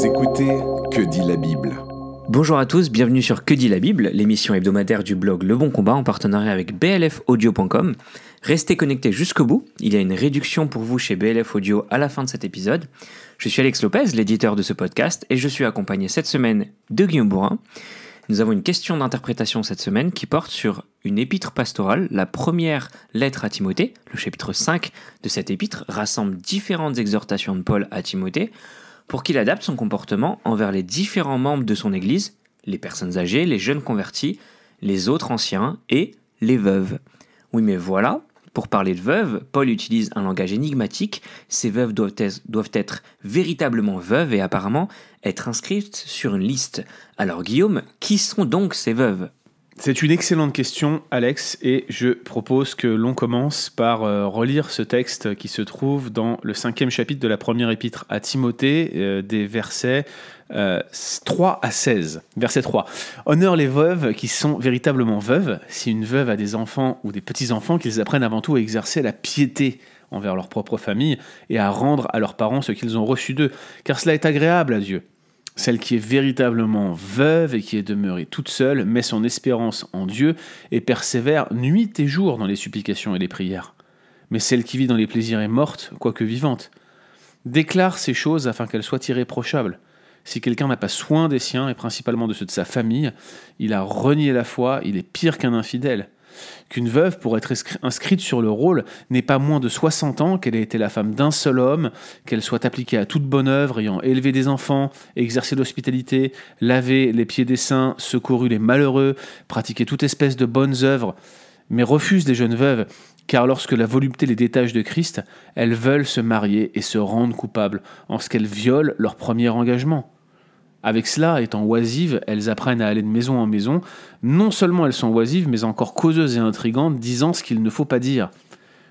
Vous écoutez Que dit la Bible Bonjour à tous, bienvenue sur Que dit la Bible, l'émission hebdomadaire du blog Le Bon Combat en partenariat avec blfaudio.com. Restez connectés jusqu'au bout, il y a une réduction pour vous chez BLF Audio à la fin de cet épisode. Je suis Alex Lopez, l'éditeur de ce podcast, et je suis accompagné cette semaine de Guillaume Bourrin. Nous avons une question d'interprétation cette semaine qui porte sur une épître pastorale, la première lettre à Timothée. Le chapitre 5 de cette épître rassemble différentes exhortations de Paul à Timothée pour qu'il adapte son comportement envers les différents membres de son Église, les personnes âgées, les jeunes convertis, les autres anciens et les veuves. Oui mais voilà, pour parler de veuves, Paul utilise un langage énigmatique. Ces veuves doivent être, véritablement veuves et apparemment être inscrites sur une liste. Alors Guillaume, qui sont donc ces veuves? C'est une excellente question, Alex, et je propose que l'on commence par euh, relire ce texte qui se trouve dans le cinquième chapitre de la première épître à Timothée, euh, des versets 3 euh, à 16. Verset 3. Honneur les veuves qui sont véritablement veuves. Si une veuve a des enfants ou des petits-enfants, qu'ils apprennent avant tout à exercer la piété envers leur propre famille et à rendre à leurs parents ce qu'ils ont reçu d'eux, car cela est agréable à Dieu celle qui est véritablement veuve et qui est demeurée toute seule, met son espérance en Dieu et persévère nuit et jour dans les supplications et les prières. Mais celle qui vit dans les plaisirs est morte, quoique vivante. Déclare ces choses afin qu'elles soient irréprochables. Si quelqu'un n'a pas soin des siens, et principalement de ceux de sa famille, il a renié la foi, il est pire qu'un infidèle qu'une veuve, pour être inscrite sur le rôle, n'ait pas moins de 60 ans, qu'elle ait été la femme d'un seul homme, qu'elle soit appliquée à toute bonne œuvre, ayant élevé des enfants, exercé l'hospitalité, lavé les pieds des saints, secouru les malheureux, pratiqué toute espèce de bonnes œuvres, mais refuse des jeunes veuves, car lorsque la volupté les détache de Christ, elles veulent se marier et se rendre coupables, en ce qu'elles violent leur premier engagement. Avec cela, étant oisives, elles apprennent à aller de maison en maison. Non seulement elles sont oisives, mais encore causeuses et intrigantes, disant ce qu'il ne faut pas dire.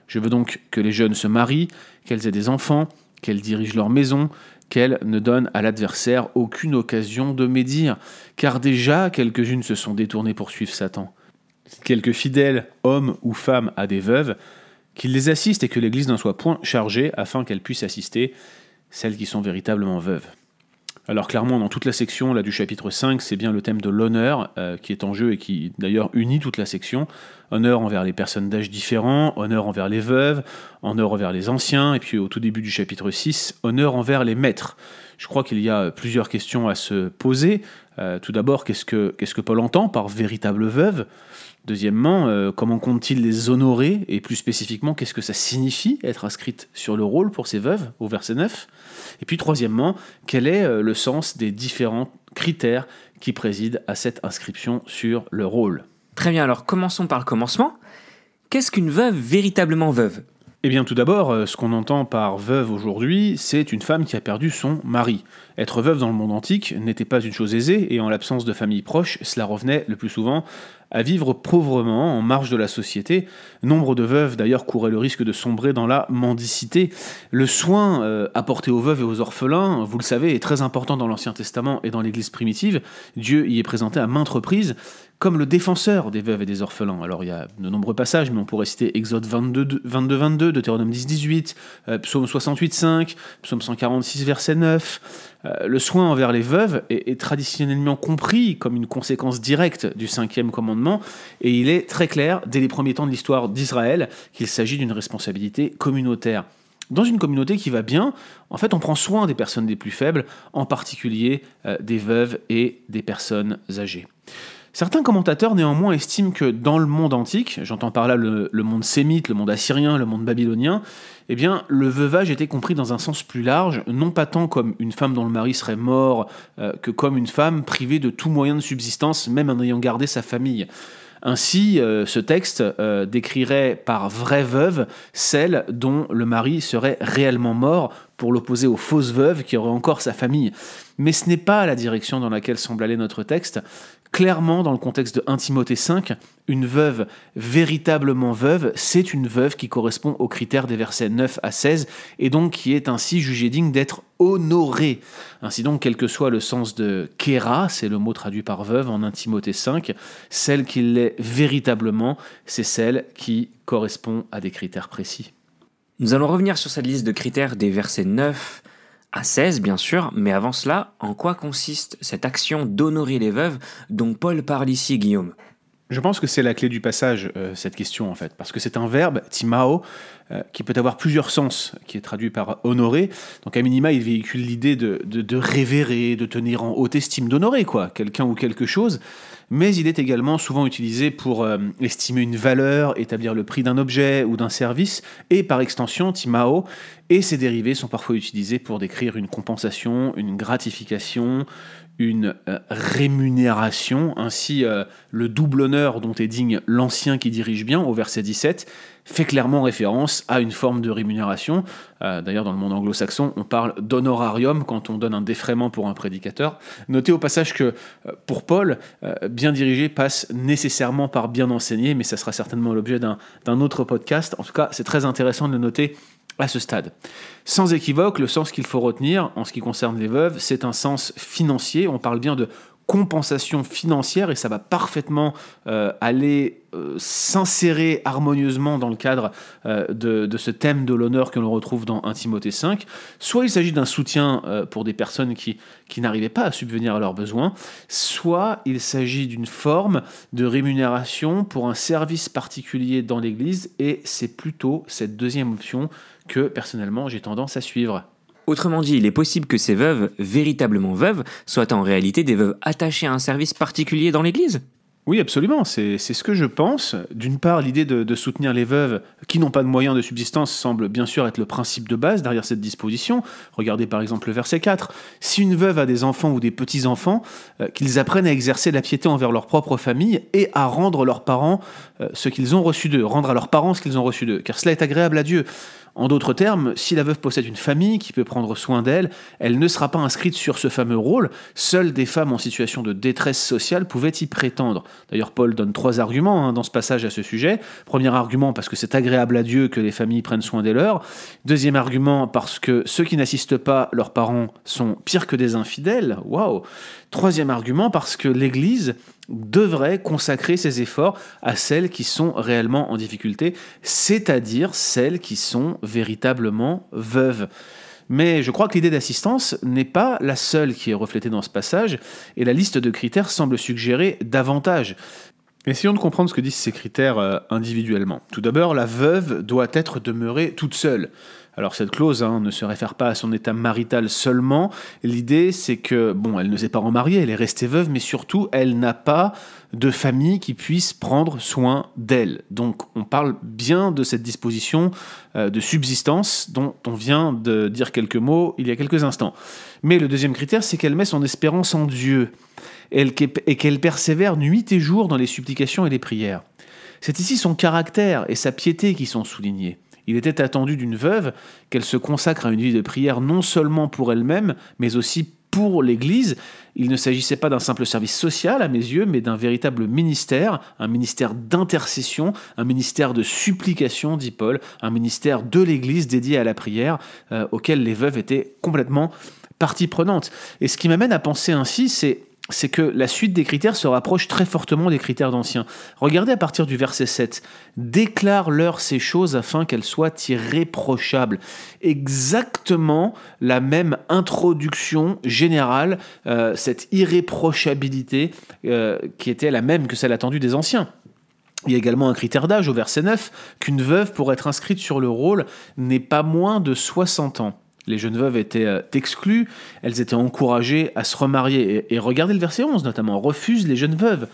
Je veux donc que les jeunes se marient, qu'elles aient des enfants, qu'elles dirigent leur maison, qu'elles ne donnent à l'adversaire aucune occasion de médire, car déjà quelques-unes se sont détournées pour suivre Satan. Quelques fidèles, hommes ou femmes, à des veuves, qu'ils les assistent et que l'Église n'en soit point chargée afin qu'elles puissent assister celles qui sont véritablement veuves. Alors clairement, dans toute la section là, du chapitre 5, c'est bien le thème de l'honneur euh, qui est en jeu et qui d'ailleurs unit toute la section. Honneur envers les personnes d'âge différents, honneur envers les veuves, honneur envers les anciens, et puis au tout début du chapitre 6, honneur envers les maîtres. Je crois qu'il y a plusieurs questions à se poser. Euh, tout d'abord, qu'est-ce que, qu'est-ce que Paul entend par véritable veuve? Deuxièmement, euh, comment compte-t-il les honorer Et plus spécifiquement, qu'est-ce que ça signifie être inscrite sur le rôle pour ces veuves, au verset 9 Et puis troisièmement, quel est euh, le sens des différents critères qui président à cette inscription sur le rôle? Très bien, alors commençons par le commencement. Qu'est-ce qu'une veuve véritablement veuve? Eh bien, tout d'abord, euh, ce qu'on entend par veuve aujourd'hui, c'est une femme qui a perdu son mari. Être veuve dans le monde antique n'était pas une chose aisée, et en l'absence de famille proche, cela revenait le plus souvent à vivre pauvrement en marge de la société. Nombre de veuves d'ailleurs couraient le risque de sombrer dans la mendicité. Le soin euh, apporté aux veuves et aux orphelins, vous le savez, est très important dans l'Ancien Testament et dans l'Église primitive. Dieu y est présenté à maintes reprises comme le défenseur des veuves et des orphelins. Alors il y a de nombreux passages, mais on pourrait citer Exode 22, 22, 22 Deutéronome 10, 18, euh, Psaume 68, 5, Psaume 146, verset 9. Euh, le soin envers les veuves est, traditionnellement compris comme une conséquence directe du cinquième commandement, et il est très clair, dès les premiers temps de l'histoire d'Israël, qu'il s'agit d'une responsabilité communautaire. Dans une communauté qui va bien, en fait, on prend soin des personnes les plus faibles, en particulier euh, des veuves et des personnes âgées. Certains commentateurs néanmoins estiment que dans le monde antique, j'entends par là le, monde sémite, le monde assyrien, le monde babylonien, eh bien le veuvage était compris dans un sens plus large, non pas tant comme une femme dont le mari serait mort, euh, que comme une femme privée de tout moyen de subsistance, même en ayant gardé sa famille. Ainsi, euh, ce texte euh, décrirait par vraie veuve celle dont le mari serait réellement mort, pour l'opposer aux fausses veuves qui auraient encore sa famille. Mais ce n'est pas la direction dans laquelle semble aller notre texte. Clairement, dans le contexte de 1 Timothée 5, une veuve véritablement veuve, c'est une veuve qui correspond aux critères des versets 9 à 16 et donc qui est ainsi jugée digne d'être honorée. Ainsi donc, quel que soit le sens de kéra, c'est le mot traduit par veuve en 1 Timothée 5, celle qui l'est véritablement, c'est celle qui correspond à des critères précis. Nous allons revenir sur cette liste de critères des versets 9 à 16 bien sûr, mais avant cela, en quoi consiste cette action d'honorer les veuves dont Paul parle ici, Guillaume? Je pense que c'est la clé du passage, euh, cette question, en fait, parce que c'est un verbe, timao, euh, qui peut avoir plusieurs sens, qui est traduit par honorer. Donc, à minima, il véhicule l'idée de, de, révérer, de tenir en haute estime, d'honorer, quoi, quelqu'un ou quelque chose. Mais il est également souvent utilisé pour euh, estimer une valeur, établir le prix d'un objet ou d'un service, et par extension, timao et ses dérivés sont parfois utilisés pour décrire une compensation, une gratification, une euh, rémunération. Ainsi, euh, le double honneur dont est digne l'ancien qui dirige bien, au verset 17, fait clairement référence à une forme de rémunération. Euh, d'ailleurs, dans le monde anglo-saxon, on parle d'honorarium quand on donne un défraiement pour un prédicateur. Notez au passage que pour Paul, bien dirigé passe nécessairement par bien enseigné, mais ça sera certainement l'objet d'un autre podcast. En tout cas, c'est très intéressant de le noter à ce stade. Sans équivoque, le sens qu'il faut retenir en ce qui concerne les veuves, c'est un sens financier. On parle bien de compensation financière et ça va parfaitement euh, aller euh, s'insérer harmonieusement dans le cadre euh, de, ce thème de l'honneur que l'on retrouve dans 1 Timothée 5. Soit il s'agit d'un soutien pour des personnes qui, qui n'arrivaient pas à subvenir à leurs besoins, soit il s'agit d'une forme de rémunération pour un service particulier dans l'Église et c'est plutôt cette deuxième option que personnellement j'ai tendance à suivre. Autrement dit, il est possible que ces veuves, véritablement veuves, soient en réalité des veuves attachées à un service particulier dans l'Église? Oui, absolument. C'est ce que je pense. D'une part, l'idée de, soutenir les veuves qui n'ont pas de moyens de subsistance semble bien sûr être le principe de base derrière cette disposition. Regardez par exemple le verset 4. Si une veuve a des enfants ou des petits-enfants, euh, qu'ils apprennent à exercer la piété envers leur propre famille et à rendre leurs parents euh, ce qu'ils ont reçu d'eux, rendre à leurs parents ce qu'ils ont reçu d'eux, car cela est agréable à Dieu. En d'autres termes, si la veuve possède une famille qui peut prendre soin d'elle, elle ne sera pas inscrite sur ce fameux rôle. Seules des femmes en situation de détresse sociale pouvaient y prétendre. D'ailleurs, Paul donne trois arguments hein, dans ce passage à ce sujet. Premier argument, parce que c'est agréable à Dieu que les familles prennent soin des leurs. Deuxième argument, parce que ceux qui n'assistent pas leurs parents sont pires que des infidèles. Waouh Troisième argument, parce que l'Église devrait consacrer ses efforts à celles qui sont réellement en difficulté, c'est-à-dire celles qui sont véritablement veuves. Mais je crois que l'idée d'assistance n'est pas la seule qui est reflétée dans ce passage, et la liste de critères semble suggérer davantage. Essayons de comprendre ce que disent ces critères euh, individuellement. Tout d'abord, la veuve doit être demeurée toute seule. Alors cette clause hein, ne se réfère pas à son état marital seulement. L'idée c'est que, bon, elle ne s'est pas remariée, elle est restée veuve, mais surtout elle n'a pas de famille qui puisse prendre soin d'elle. Donc on parle bien de cette disposition euh, de subsistance dont on vient de dire quelques mots il y a quelques instants. Mais le deuxième critère, c'est qu'elle met son espérance en Dieu et qu'elle persévère nuit et jour dans les supplications et les prières. C'est ici son caractère et sa piété qui sont soulignés. Il était attendu d'une veuve qu'elle se consacre à une vie de prière non seulement pour elle-même, mais aussi pour l'Église. Il ne s'agissait pas d'un simple service social à mes yeux, mais d'un véritable ministère, un ministère d'intercession, un ministère de supplication, dit Paul, un ministère de l'Église dédié à la prière, euh, auquel les veuves étaient complètement partie prenante. Et ce qui m'amène à penser ainsi, c'est c'est que la suite des critères se rapproche très fortement des critères d'anciens. Regardez à partir du verset 7. Déclare-leur ces choses afin qu'elles soient irréprochables. Exactement la même introduction générale, euh, cette irréprochabilité euh, qui était la même que celle attendue des anciens. Il y a également un critère d'âge au verset 9, qu'une veuve pour être inscrite sur le rôle n'est pas moins de 60 ans les jeunes veuves étaient euh, exclues, elles étaient encouragées à se remarier. Et, regardez le verset 11 notamment, refuse les jeunes veuves.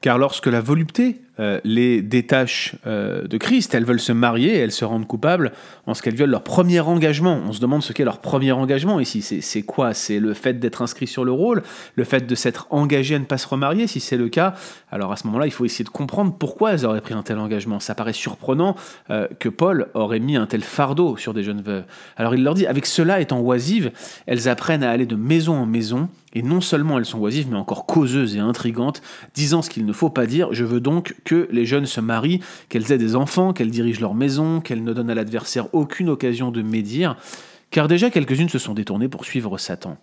Car lorsque la volupté euh, les détachent euh, de Christ, elles veulent se marier elles se rendent coupables en ce qu'elles violent leur premier engagement. On se demande ce qu'est leur premier engagement ici. C'est quoi? C'est le fait d'être inscrit sur le rôle, le fait de s'être engagé à ne pas se remarier, si c'est le cas? Alors à ce moment-là, il faut essayer de comprendre pourquoi elles auraient pris un tel engagement. Ça paraît surprenant euh, que Paul aurait mis un tel fardeau sur des jeunes veuves. Alors il leur dit, avec cela étant oisives, elles apprennent à aller de maison en maison et non seulement elles sont oisives, mais encore causeuses et intrigantes, disant ce qu'il ne faut pas dire. Je veux donc que les jeunes se marient, qu'elles aient des enfants, qu'elles dirigent leur maison, qu'elles ne donnent à l'adversaire aucune occasion de médire, car déjà quelques-unes se sont détournées pour suivre Satan.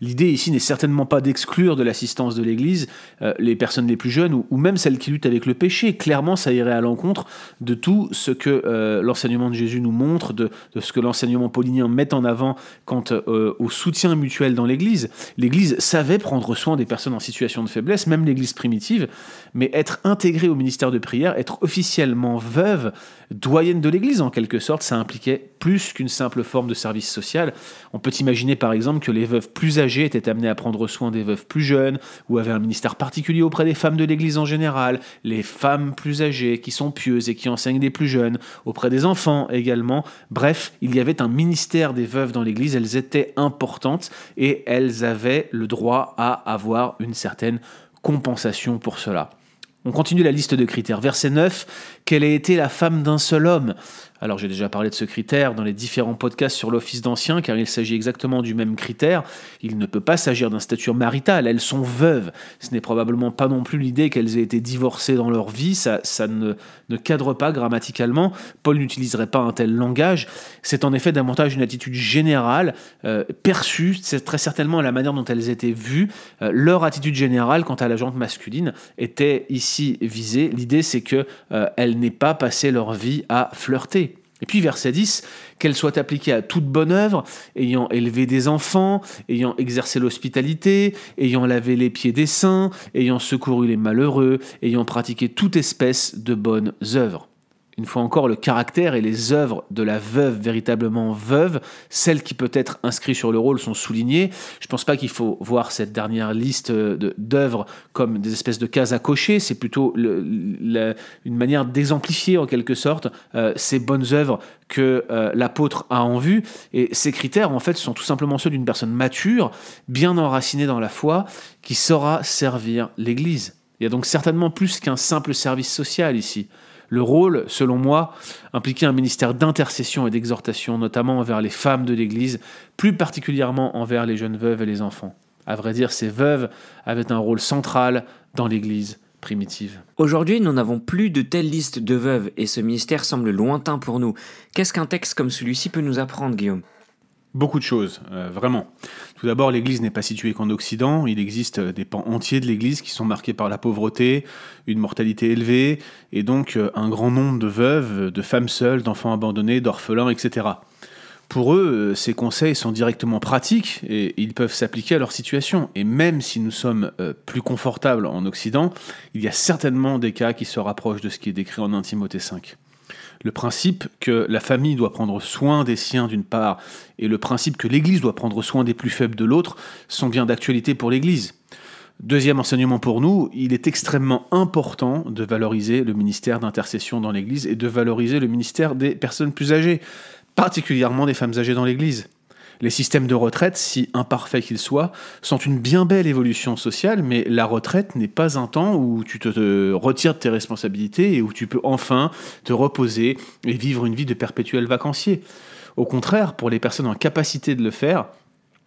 L'idée ici n'est certainement pas d'exclure de l'assistance de l'Église euh, les personnes les plus jeunes ou, même celles qui luttent avec le péché. Clairement, ça irait à l'encontre de tout ce que euh, l'enseignement de Jésus nous montre, de, ce que l'enseignement paulinien met en avant quant euh, au soutien mutuel dans l'Église. L'Église savait prendre soin des personnes en situation de faiblesse, même l'Église primitive, mais être intégrée au ministère de prière, être officiellement veuve, doyenne de l'Église en quelque sorte, ça impliquait plus qu'une simple forme de service social. On peut imaginer par exemple que les veuves plus étaient amenées à prendre soin des veuves plus jeunes, ou avaient un ministère particulier auprès des femmes de l'Église en général, les femmes plus âgées qui sont pieuses et qui enseignent des plus jeunes, auprès des enfants également. Bref, il y avait un ministère des veuves dans l'Église, elles étaient importantes et elles avaient le droit à avoir une certaine compensation pour cela. On continue la liste de critères. Verset 9, quelle a été la femme d'un seul homme alors j'ai déjà parlé de ce critère dans les différents podcasts sur l'office d'ancien, car il s'agit exactement du même critère. Il ne peut pas s'agir d'un statut marital, elles sont veuves. Ce n'est probablement pas non plus l'idée qu'elles aient été divorcées dans leur vie, ça, ne cadre pas grammaticalement. Paul n'utiliserait pas un tel langage. C'est en effet davantage une attitude générale, euh, perçue, c'est très certainement la manière dont elles étaient vues. Euh, leur attitude générale quant à la jante masculine était ici visée. L'idée c'est que euh, n'aient pas passé leur vie à flirter. Et puis verset 10, qu'elle soit appliquée à toute bonne œuvre, ayant élevé des enfants, ayant exercé l'hospitalité, ayant lavé les pieds des saints, ayant secouru les malheureux, ayant pratiqué toute espèce de bonnes œuvres une fois encore, le caractère et les œuvres de la veuve véritablement veuve, celles qui peut être inscrites sur le rôle sont soulignées. Je ne pense pas qu'il faut voir cette dernière liste d'œuvres comme des espèces de cases à cocher, c'est plutôt une manière d'exemplifier en quelque sorte euh, ces bonnes œuvres que euh, l'apôtre a en vue. Et ces critères, en fait, sont tout simplement ceux d'une personne mature, bien enracinée dans la foi, qui saura servir l'Église. Il y a donc certainement plus qu'un simple service social ici. Le rôle, selon moi, impliquait un ministère d'intercession et d'exhortation, notamment envers les femmes de l'Église, plus particulièrement envers les jeunes veuves et les enfants. À vrai dire, ces veuves avaient un rôle central dans l'Église primitive. Aujourd'hui, nous n'avons plus de telle liste de veuves et ce ministère semble lointain pour nous. Qu'est-ce qu'un texte comme celui-ci peut nous apprendre, Guillaume? Beaucoup de choses, euh, vraiment. Tout d'abord, l'Église n'est pas située qu'en Occident. Il existe euh, des pans entiers de l'Église qui sont marqués par la pauvreté, une mortalité élevée, et donc euh, un grand nombre de veuves, de femmes seules, d'enfants abandonnés, d'orphelins, etc. Pour eux, ces conseils sont directement pratiques et ils peuvent s'appliquer à leur situation. Et même si nous sommes plus confortables en Occident, il y a certainement des cas qui se rapprochent de ce qui est décrit en 1 Timothée 5 le principe que la famille doit prendre soin des siens d'une part et le principe que l'Église doit prendre soin des plus faibles de l'autre sont bien d'actualité pour l'Église. Deuxième enseignement pour nous, il est extrêmement important de valoriser le ministère d'intercession dans l'Église et de valoriser le ministère des personnes plus âgées, particulièrement des femmes âgées dans l'Église. Les systèmes de retraite, si imparfaits qu'ils soient, sont une bien belle évolution sociale, mais la retraite n'est pas un temps où tu te, retires de tes responsabilités et où tu peux enfin te reposer et vivre une vie de perpétuel vacancier. Au contraire, pour les personnes en capacité de le faire,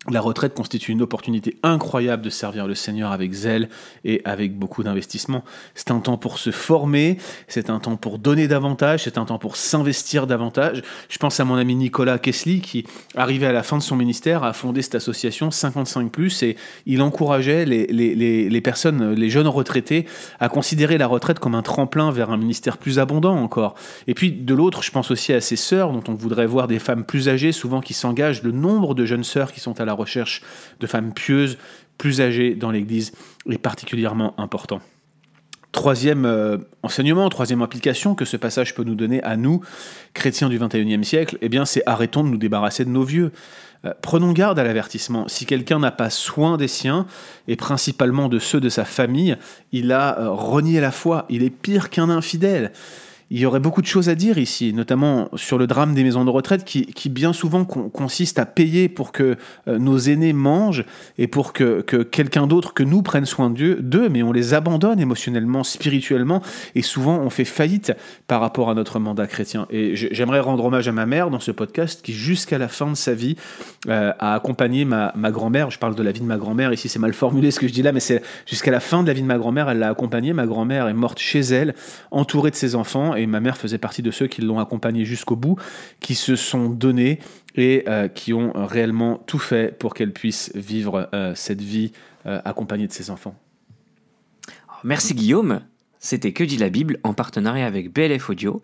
la retraite constitue une opportunité incroyable de servir le Seigneur avec zèle et avec beaucoup d'investissement. C'est un temps pour se former, c'est un temps pour donner davantage, c'est un temps pour s'investir davantage. Je pense à mon ami Nicolas Kessly qui, arrivé à la fin de son ministère, a fondé cette association 55 ⁇ et il encourageait les, les, les, personnes, les jeunes retraités à considérer la retraite comme un tremplin vers un ministère plus abondant encore. Et puis de l'autre, je pense aussi à ses sœurs dont on voudrait voir des femmes plus âgées, souvent qui s'engagent, le nombre de jeunes sœurs qui sont à la recherche de femmes pieuses, plus âgées dans l'Église, est particulièrement important. Troisième euh, enseignement, troisième application que ce passage peut nous donner à nous, chrétiens du XXIe siècle, eh bien c'est arrêtons de nous débarrasser de nos vieux. Euh, prenons garde à l'avertissement. Si quelqu'un n'a pas soin des siens, et principalement de ceux de sa famille, il a euh, renié la foi, il est pire qu'un infidèle il y aurait beaucoup de choses à dire ici, notamment sur le drame des maisons de retraite qui, bien souvent consiste à payer pour que euh, nos aînés mangent et pour que, quelqu'un d'autre que nous prenne soin d'eux, mais on les abandonne émotionnellement, spirituellement, et souvent on fait faillite par rapport à notre mandat chrétien. Et j'aimerais rendre hommage à ma mère dans ce podcast qui, jusqu'à la fin de sa vie, euh, a accompagné ma, ma grand-mère. Je parle de la vie de ma grand-mère, ici c'est mal formulé ce que je dis là, mais c'est jusqu'à la fin de la vie de ma grand-mère, elle l'a accompagnée. Ma grand-mère est morte chez elle, entourée de ses enfants et ma mère faisait partie de ceux qui l'ont accompagné jusqu'au bout, qui se sont donnés et euh, qui ont réellement tout fait pour qu'elle puisse vivre euh, cette vie euh, accompagnée de ses enfants. Merci Guillaume. C'était Que dit la Bible en partenariat avec BLF Audio.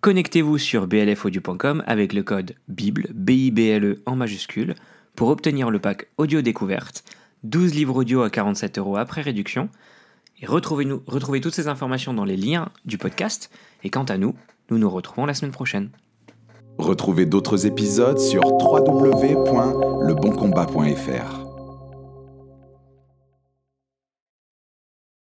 Connectez-vous sur blfaudio.com avec le code BIBLE, B-I-B-L-E en majuscule, pour obtenir le pack audio découverte, 12 livres audio à 47 euros après réduction. Et retrouvez, toutes ces informations dans les liens du podcast. Et quant à nous, nous nous retrouvons la semaine prochaine. Retrouvez d'autres épisodes sur www.leboncombat.fr.